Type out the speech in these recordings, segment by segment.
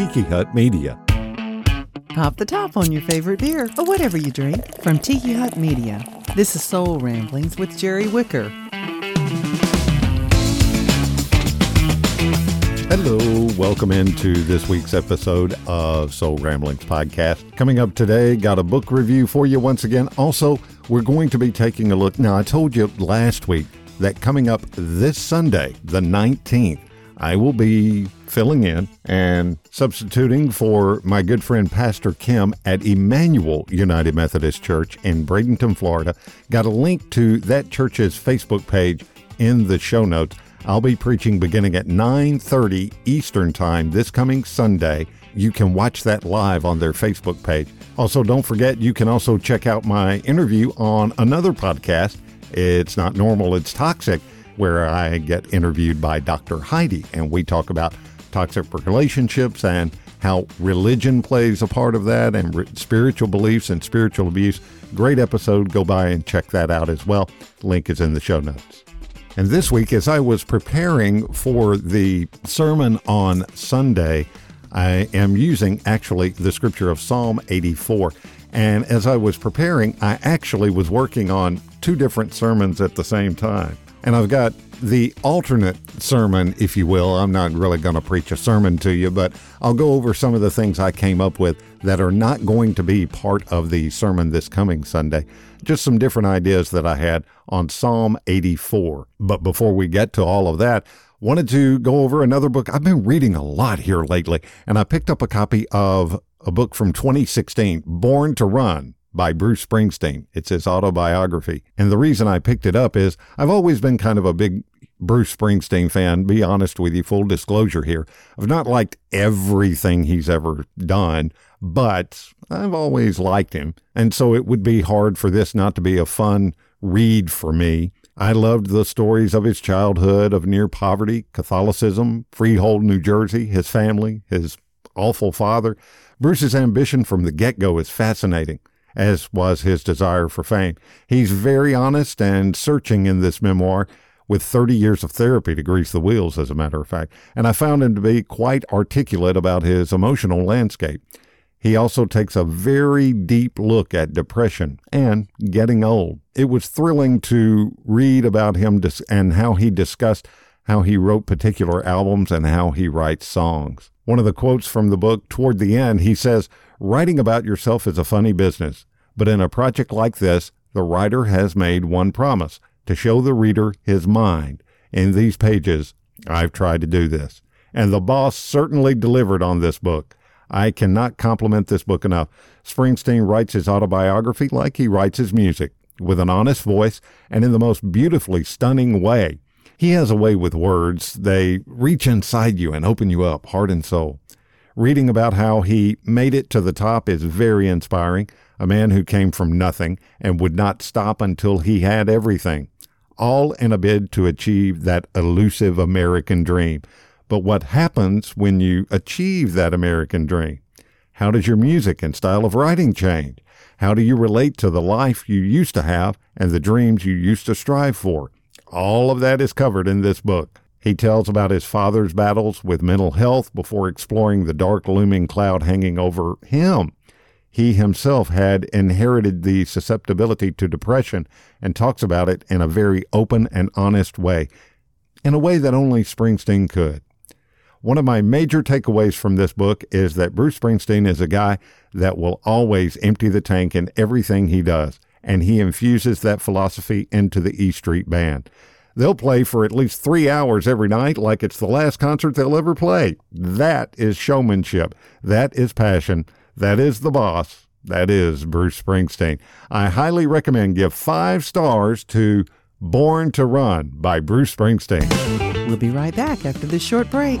Tiki Hut Media. Pop the top on your favorite beer or whatever you drink from Tiki Hut Media. This is Soul Ramblings with Jerry Wicker. Hello, welcome into this week's episode of Soul Ramblings Podcast. Coming up today, got a book review for you once again. Also, we're going to be taking a look. Now, I told you last week that coming up this Sunday, the 19th, I will be filling in and substituting for my good friend Pastor Kim at Emmanuel United Methodist Church in Bradenton, Florida. Got a link to that church's Facebook page in the show notes. I'll be preaching beginning at 9:30 Eastern Time this coming Sunday. You can watch that live on their Facebook page. Also, don't forget you can also check out my interview on another podcast. It's not normal, it's toxic where I get interviewed by Dr. Heidi, and we talk about toxic relationships and how religion plays a part of that and re- spiritual beliefs and spiritual abuse. Great episode. Go by and check that out as well. Link is in the show notes. And this week, as I was preparing for the sermon on Sunday, I am using actually the scripture of Psalm 84. And as I was preparing, I actually was working on two different sermons at the same time. And I've got the alternate sermon, if you will. I'm not really going to preach a sermon to you, but I'll go over some of the things I came up with that are not going to be part of the sermon this coming Sunday. Just some different ideas that I had on Psalm 84. But before we get to all of that, wanted to go over another book. I've been reading a lot here lately, and I picked up a copy of a book from 2016, Born to Run by Bruce Springsteen. It's his autobiography. And the reason I picked it up is I've always been kind of a big Bruce Springsteen fan, be honest with you, full disclosure here. I've not liked everything he's ever done, but I've always liked him. And so it would be hard for this not to be a fun read for me. I loved the stories of his childhood, of near poverty, Catholicism, Freehold, New Jersey, his family, his awful father. Bruce's ambition from the get go is fascinating as was his desire for fame. He's very honest and searching in this memoir, with 30 years of therapy to grease the wheels, as a matter of fact, and I found him to be quite articulate about his emotional landscape. He also takes a very deep look at depression and getting old. It was thrilling to read about him and how he discussed how he wrote particular albums and how he writes songs. One of the quotes from the book toward the end, he says, Writing about yourself is a funny business, but in a project like this, the writer has made one promise to show the reader his mind. In these pages, I've tried to do this. And the boss certainly delivered on this book. I cannot compliment this book enough. Springsteen writes his autobiography like he writes his music, with an honest voice and in the most beautifully stunning way. He has a way with words. They reach inside you and open you up, heart and soul. Reading about how he made it to the top is very inspiring. A man who came from nothing and would not stop until he had everything all in a bid to achieve that elusive American dream. But what happens when you achieve that American dream? How does your music and style of writing change? How do you relate to the life you used to have and the dreams you used to strive for? All of that is covered in this book. He tells about his father's battles with mental health before exploring the dark looming cloud hanging over him he himself had inherited the susceptibility to depression and talks about it in a very open and honest way, in a way that only Springsteen could. One of my major takeaways from this book is that Bruce Springsteen is a guy that will always empty the tank in everything he does, and he infuses that philosophy into the E Street Band. They'll play for at least three hours every night like it's the last concert they'll ever play. That is showmanship. That is passion. That is the boss. That is Bruce Springsteen. I highly recommend give five stars to Born to Run by Bruce Springsteen. We'll be right back after this short break.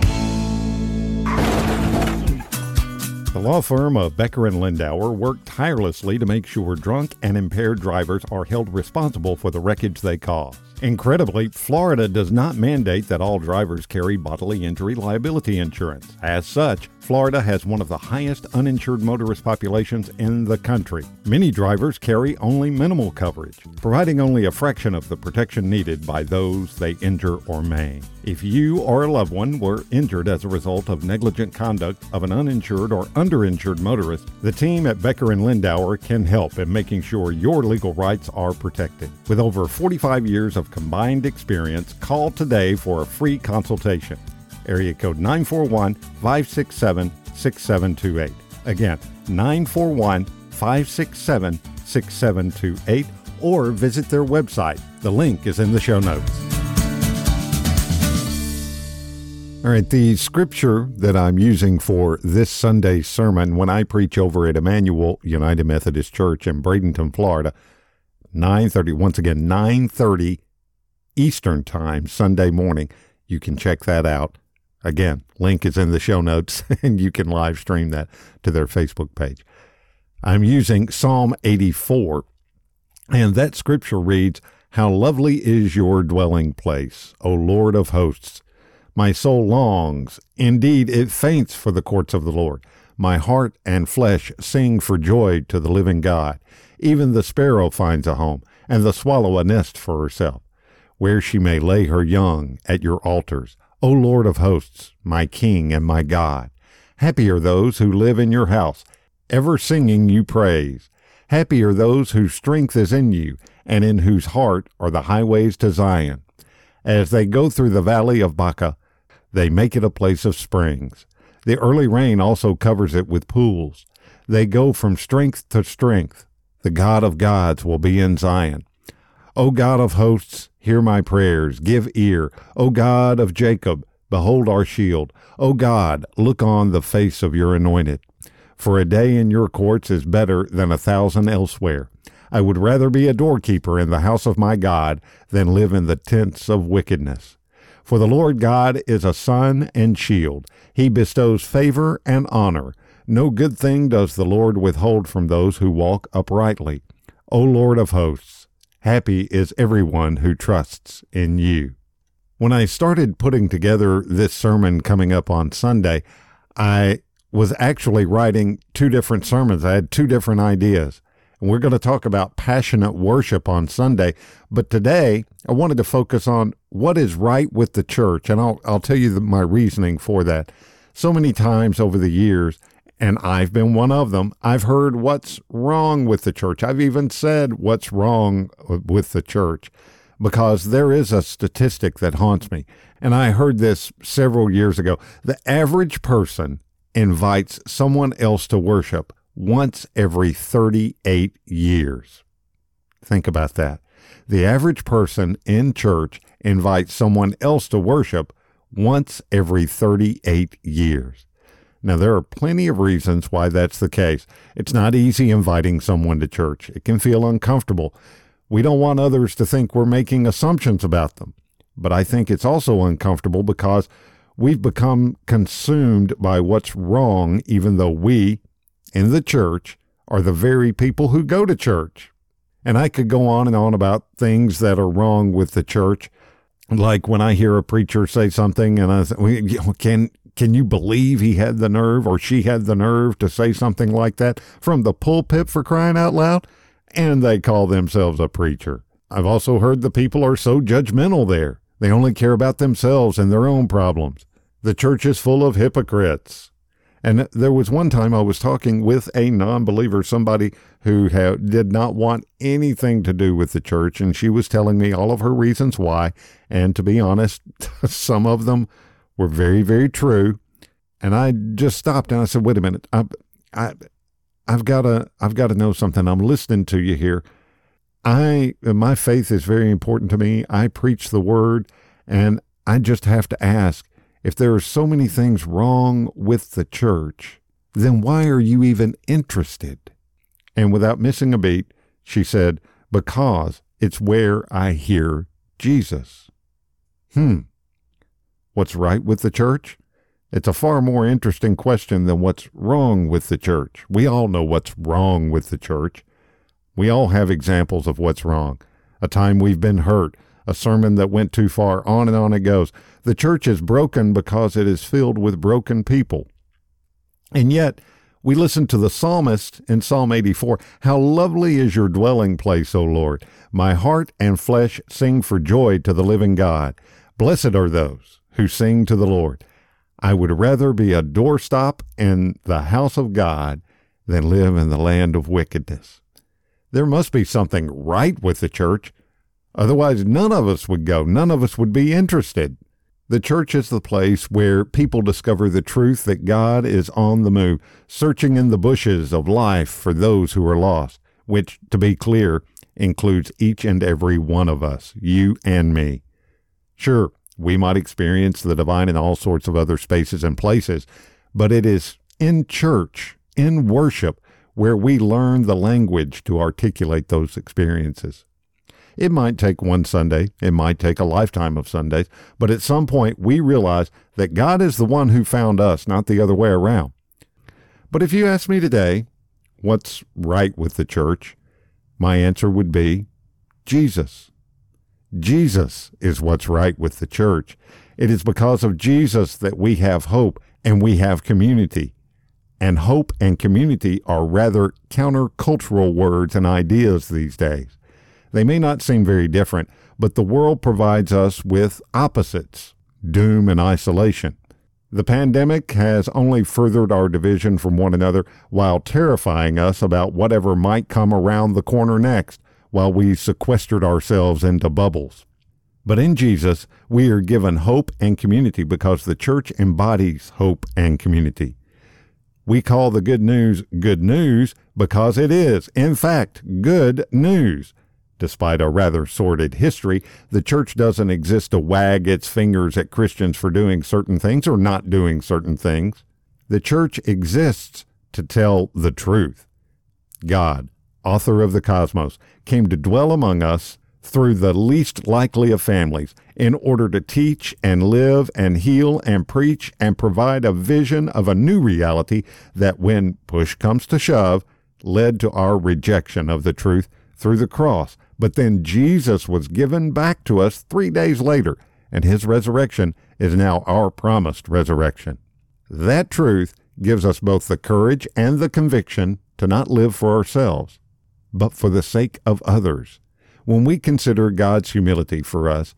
The law firm of Becker and Lindauer worked tirelessly to make sure drunk and impaired drivers are held responsible for the wreckage they cause. Incredibly, Florida does not mandate that all drivers carry bodily injury liability insurance. As such, Florida has one of the highest uninsured motorist populations in the country. Many drivers carry only minimal coverage, providing only a fraction of the protection needed by those they injure or maim. If you or a loved one were injured as a result of negligent conduct of an uninsured or underinsured motorist, the team at Becker and Lindauer can help in making sure your legal rights are protected. With over 45 years of combined experience, call today for a free consultation. Area code 941 567 6728. Again, 941 567 6728 or visit their website. The link is in the show notes. All right, the scripture that I'm using for this Sunday's sermon when I preach over at Emmanuel United Methodist Church in Bradenton, Florida, 9:30 once again 9:30 Eastern Time Sunday morning. You can check that out. Again, link is in the show notes and you can live stream that to their Facebook page. I'm using Psalm 84 and that scripture reads, "How lovely is your dwelling place, O Lord of hosts." My soul longs, indeed it faints for the courts of the Lord. My heart and flesh sing for joy to the living God. Even the sparrow finds a home, and the swallow a nest for herself, where she may lay her young at your altars. O Lord of hosts, my King and my God. Happy are those who live in your house, ever singing you praise. Happy are those whose strength is in you, and in whose heart are the highways to Zion. As they go through the valley of Baca, they make it a place of springs. The early rain also covers it with pools. They go from strength to strength. The God of gods will be in Zion. O God of hosts, hear my prayers, give ear. O God of Jacob, behold our shield. O God, look on the face of your anointed. For a day in your courts is better than a thousand elsewhere. I would rather be a doorkeeper in the house of my God than live in the tents of wickedness. For the Lord God is a sun and shield. He bestows favor and honor. No good thing does the Lord withhold from those who walk uprightly. O Lord of hosts, happy is everyone who trusts in you. When I started putting together this sermon coming up on Sunday, I was actually writing two different sermons. I had two different ideas. And we're going to talk about passionate worship on Sunday. But today, I wanted to focus on what is right with the church. And I'll, I'll tell you the, my reasoning for that. So many times over the years, and I've been one of them, I've heard what's wrong with the church. I've even said what's wrong with the church because there is a statistic that haunts me. And I heard this several years ago. The average person invites someone else to worship once every 38 years. Think about that. The average person in church invites someone else to worship once every 38 years. Now, there are plenty of reasons why that's the case. It's not easy inviting someone to church, it can feel uncomfortable. We don't want others to think we're making assumptions about them. But I think it's also uncomfortable because we've become consumed by what's wrong, even though we, in the church are the very people who go to church. And I could go on and on about things that are wrong with the church. Like when I hear a preacher say something and I say, can, can you believe he had the nerve or she had the nerve to say something like that from the pulpit for crying out loud? And they call themselves a preacher. I've also heard the people are so judgmental there. They only care about themselves and their own problems. The church is full of hypocrites. And there was one time I was talking with a non believer, somebody who did not want anything to do with the church, and she was telling me all of her reasons why. And to be honest, some of them were very, very true. And I just stopped and I said, "Wait a minute, I, I, I've got to, I've got to know something. I'm listening to you here. I, my faith is very important to me. I preach the word, and I just have to ask." If there are so many things wrong with the church, then why are you even interested? And without missing a beat, she said, Because it's where I hear Jesus. Hmm. What's right with the church? It's a far more interesting question than what's wrong with the church. We all know what's wrong with the church. We all have examples of what's wrong. A time we've been hurt, a sermon that went too far, on and on it goes. The church is broken because it is filled with broken people. And yet, we listen to the psalmist in Psalm 84 How lovely is your dwelling place, O Lord! My heart and flesh sing for joy to the living God. Blessed are those who sing to the Lord. I would rather be a doorstop in the house of God than live in the land of wickedness. There must be something right with the church. Otherwise, none of us would go. None of us would be interested. The church is the place where people discover the truth that God is on the move, searching in the bushes of life for those who are lost, which, to be clear, includes each and every one of us, you and me. Sure, we might experience the divine in all sorts of other spaces and places, but it is in church, in worship, where we learn the language to articulate those experiences. It might take one Sunday, it might take a lifetime of Sundays, but at some point we realize that God is the one who found us, not the other way around. But if you ask me today, what's right with the church? My answer would be Jesus. Jesus is what's right with the church. It is because of Jesus that we have hope and we have community. And hope and community are rather countercultural words and ideas these days. They may not seem very different, but the world provides us with opposites doom and isolation. The pandemic has only furthered our division from one another while terrifying us about whatever might come around the corner next while we sequestered ourselves into bubbles. But in Jesus, we are given hope and community because the church embodies hope and community. We call the good news good news because it is, in fact, good news. Despite a rather sordid history, the church doesn't exist to wag its fingers at Christians for doing certain things or not doing certain things. The church exists to tell the truth. God, author of the cosmos, came to dwell among us through the least likely of families in order to teach and live and heal and preach and provide a vision of a new reality that, when push comes to shove, led to our rejection of the truth through the cross but then Jesus was given back to us three days later, and his resurrection is now our promised resurrection. That truth gives us both the courage and the conviction to not live for ourselves, but for the sake of others. When we consider God's humility for us,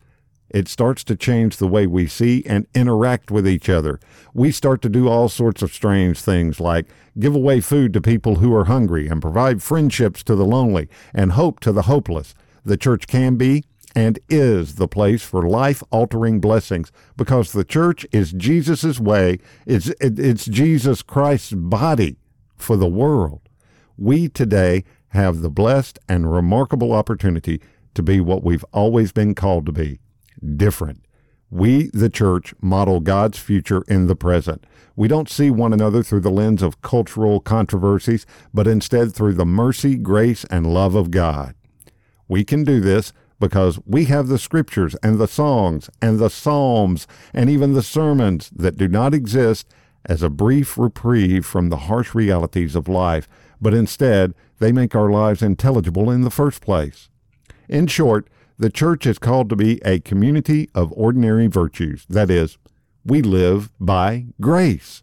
it starts to change the way we see and interact with each other. We start to do all sorts of strange things like give away food to people who are hungry and provide friendships to the lonely and hope to the hopeless. The church can be and is the place for life altering blessings because the church is Jesus' way, it's, it's Jesus Christ's body for the world. We today have the blessed and remarkable opportunity to be what we've always been called to be different. We, the church, model God's future in the present. We don't see one another through the lens of cultural controversies, but instead through the mercy, grace, and love of God. We can do this because we have the scriptures and the songs and the psalms and even the sermons that do not exist as a brief reprieve from the harsh realities of life, but instead they make our lives intelligible in the first place. In short, the church is called to be a community of ordinary virtues. That is, we live by grace.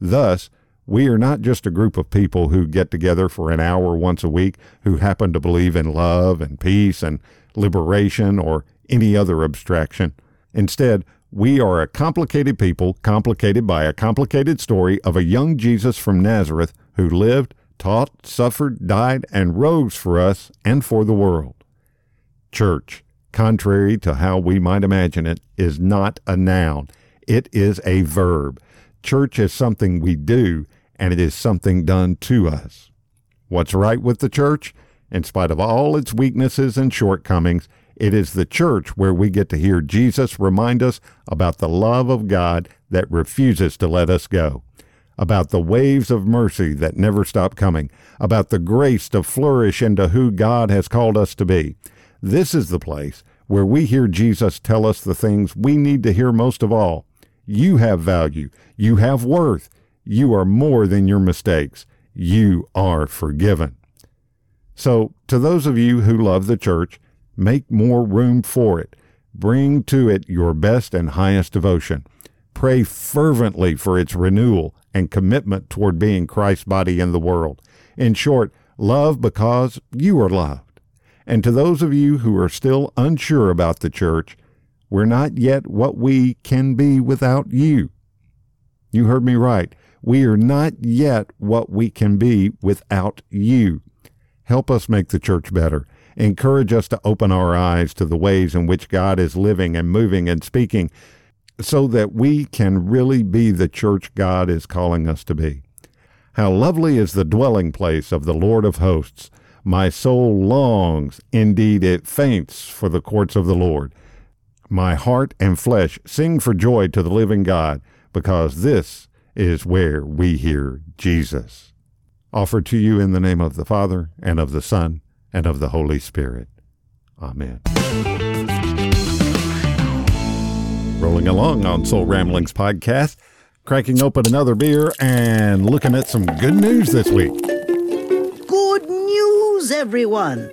Thus, we are not just a group of people who get together for an hour once a week who happen to believe in love and peace and liberation or any other abstraction. Instead, we are a complicated people, complicated by a complicated story of a young Jesus from Nazareth who lived, taught, suffered, died, and rose for us and for the world. Church, contrary to how we might imagine it, is not a noun. It is a verb. Church is something we do, and it is something done to us. What's right with the church? In spite of all its weaknesses and shortcomings, it is the church where we get to hear Jesus remind us about the love of God that refuses to let us go, about the waves of mercy that never stop coming, about the grace to flourish into who God has called us to be, this is the place where we hear Jesus tell us the things we need to hear most of all. You have value. You have worth. You are more than your mistakes. You are forgiven. So, to those of you who love the church, make more room for it. Bring to it your best and highest devotion. Pray fervently for its renewal and commitment toward being Christ's body in the world. In short, love because you are loved. And to those of you who are still unsure about the church, We're not yet what we can be without you. You heard me right. We are not yet what we can be without you. Help us make the church better. Encourage us to open our eyes to the ways in which God is living and moving and speaking so that we can really be the church God is calling us to be. How lovely is the dwelling place of the Lord of hosts! My soul longs, indeed it faints, for the courts of the Lord. My heart and flesh sing for joy to the living God, because this is where we hear Jesus. Offered to you in the name of the Father, and of the Son, and of the Holy Spirit. Amen. Rolling along on Soul Ramblings podcast, cracking open another beer and looking at some good news this week. Good news, everyone!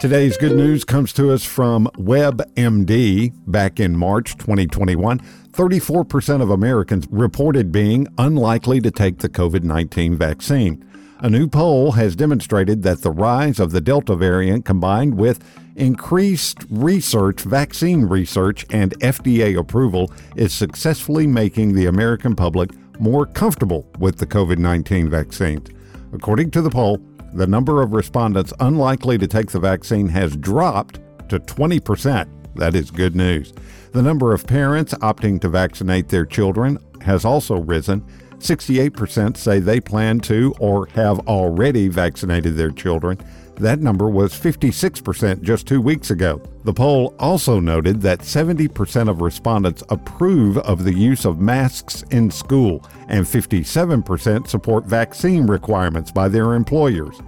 Today's good news comes to us from WebMD back in March 2021. 34% of Americans reported being unlikely to take the COVID 19 vaccine. A new poll has demonstrated that the rise of the Delta variant combined with increased research, vaccine research, and FDA approval is successfully making the American public more comfortable with the COVID 19 vaccines. According to the poll, the number of respondents unlikely to take the vaccine has dropped to 20%. That is good news. The number of parents opting to vaccinate their children has also risen 68% say they plan to or have already vaccinated their children. That number was 56% just two weeks ago. The poll also noted that 70% of respondents approve of the use of masks in school, and 57% support vaccine requirements by their employers.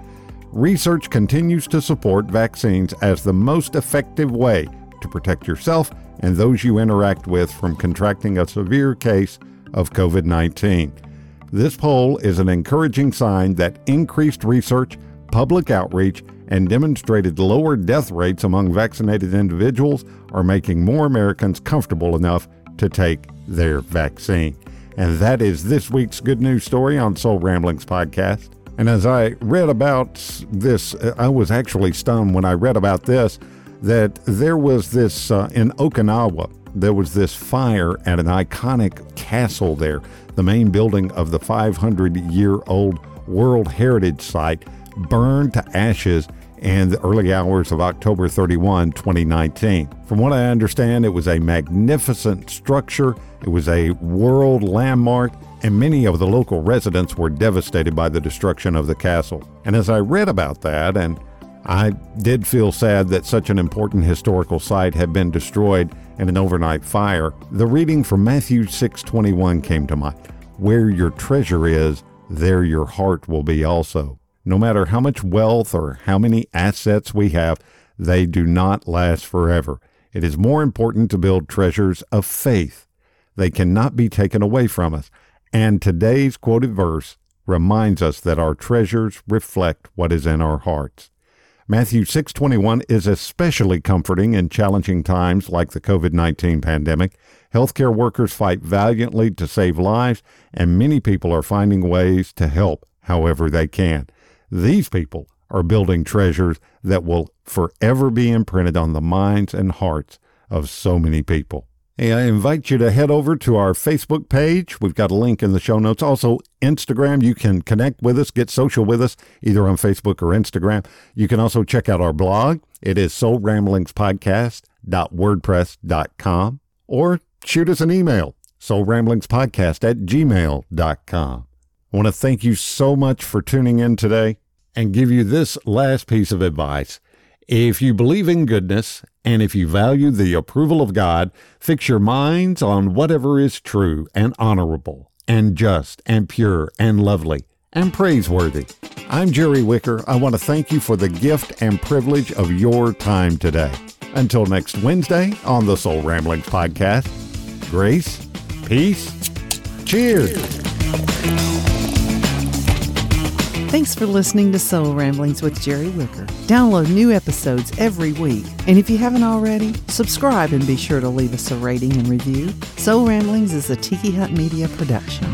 Research continues to support vaccines as the most effective way to protect yourself and those you interact with from contracting a severe case of COVID 19. This poll is an encouraging sign that increased research, public outreach, and demonstrated lower death rates among vaccinated individuals are making more Americans comfortable enough to take their vaccine. And that is this week's good news story on Soul Ramblings podcast. And as I read about this, I was actually stunned when I read about this that there was this uh, in Okinawa, there was this fire at an iconic castle there the main building of the 500 year old World Heritage Site, burned to ashes in the early hours of October 31, 2019. From what I understand, it was a magnificent structure, it was a world landmark, and many of the local residents were devastated by the destruction of the castle. And as I read about that, and I did feel sad that such an important historical site had been destroyed in an overnight fire. The reading from Matthew 6:21 came to mind. Where your treasure is, there your heart will be also. No matter how much wealth or how many assets we have, they do not last forever. It is more important to build treasures of faith. They cannot be taken away from us. And today's quoted verse reminds us that our treasures reflect what is in our hearts. Matthew 6:21 is especially comforting in challenging times like the COVID-19 pandemic. Healthcare workers fight valiantly to save lives, and many people are finding ways to help however they can. These people are building treasures that will forever be imprinted on the minds and hearts of so many people. Hey, I invite you to head over to our Facebook page. We've got a link in the show notes. Also, Instagram. You can connect with us, get social with us, either on Facebook or Instagram. You can also check out our blog. It is soulramblingspodcast.wordpress.com or shoot us an email, soulramblingspodcast at gmail.com. I want to thank you so much for tuning in today and give you this last piece of advice. If you believe in goodness and if you value the approval of God, fix your minds on whatever is true and honorable and just and pure and lovely and praiseworthy. I'm Jerry Wicker. I want to thank you for the gift and privilege of your time today. Until next Wednesday on the Soul Ramblings podcast, grace, peace, cheers. Thanks for listening to Soul Ramblings with Jerry Wicker. Download new episodes every week. And if you haven't already, subscribe and be sure to leave us a rating and review. Soul Ramblings is a Tiki Hut Media production.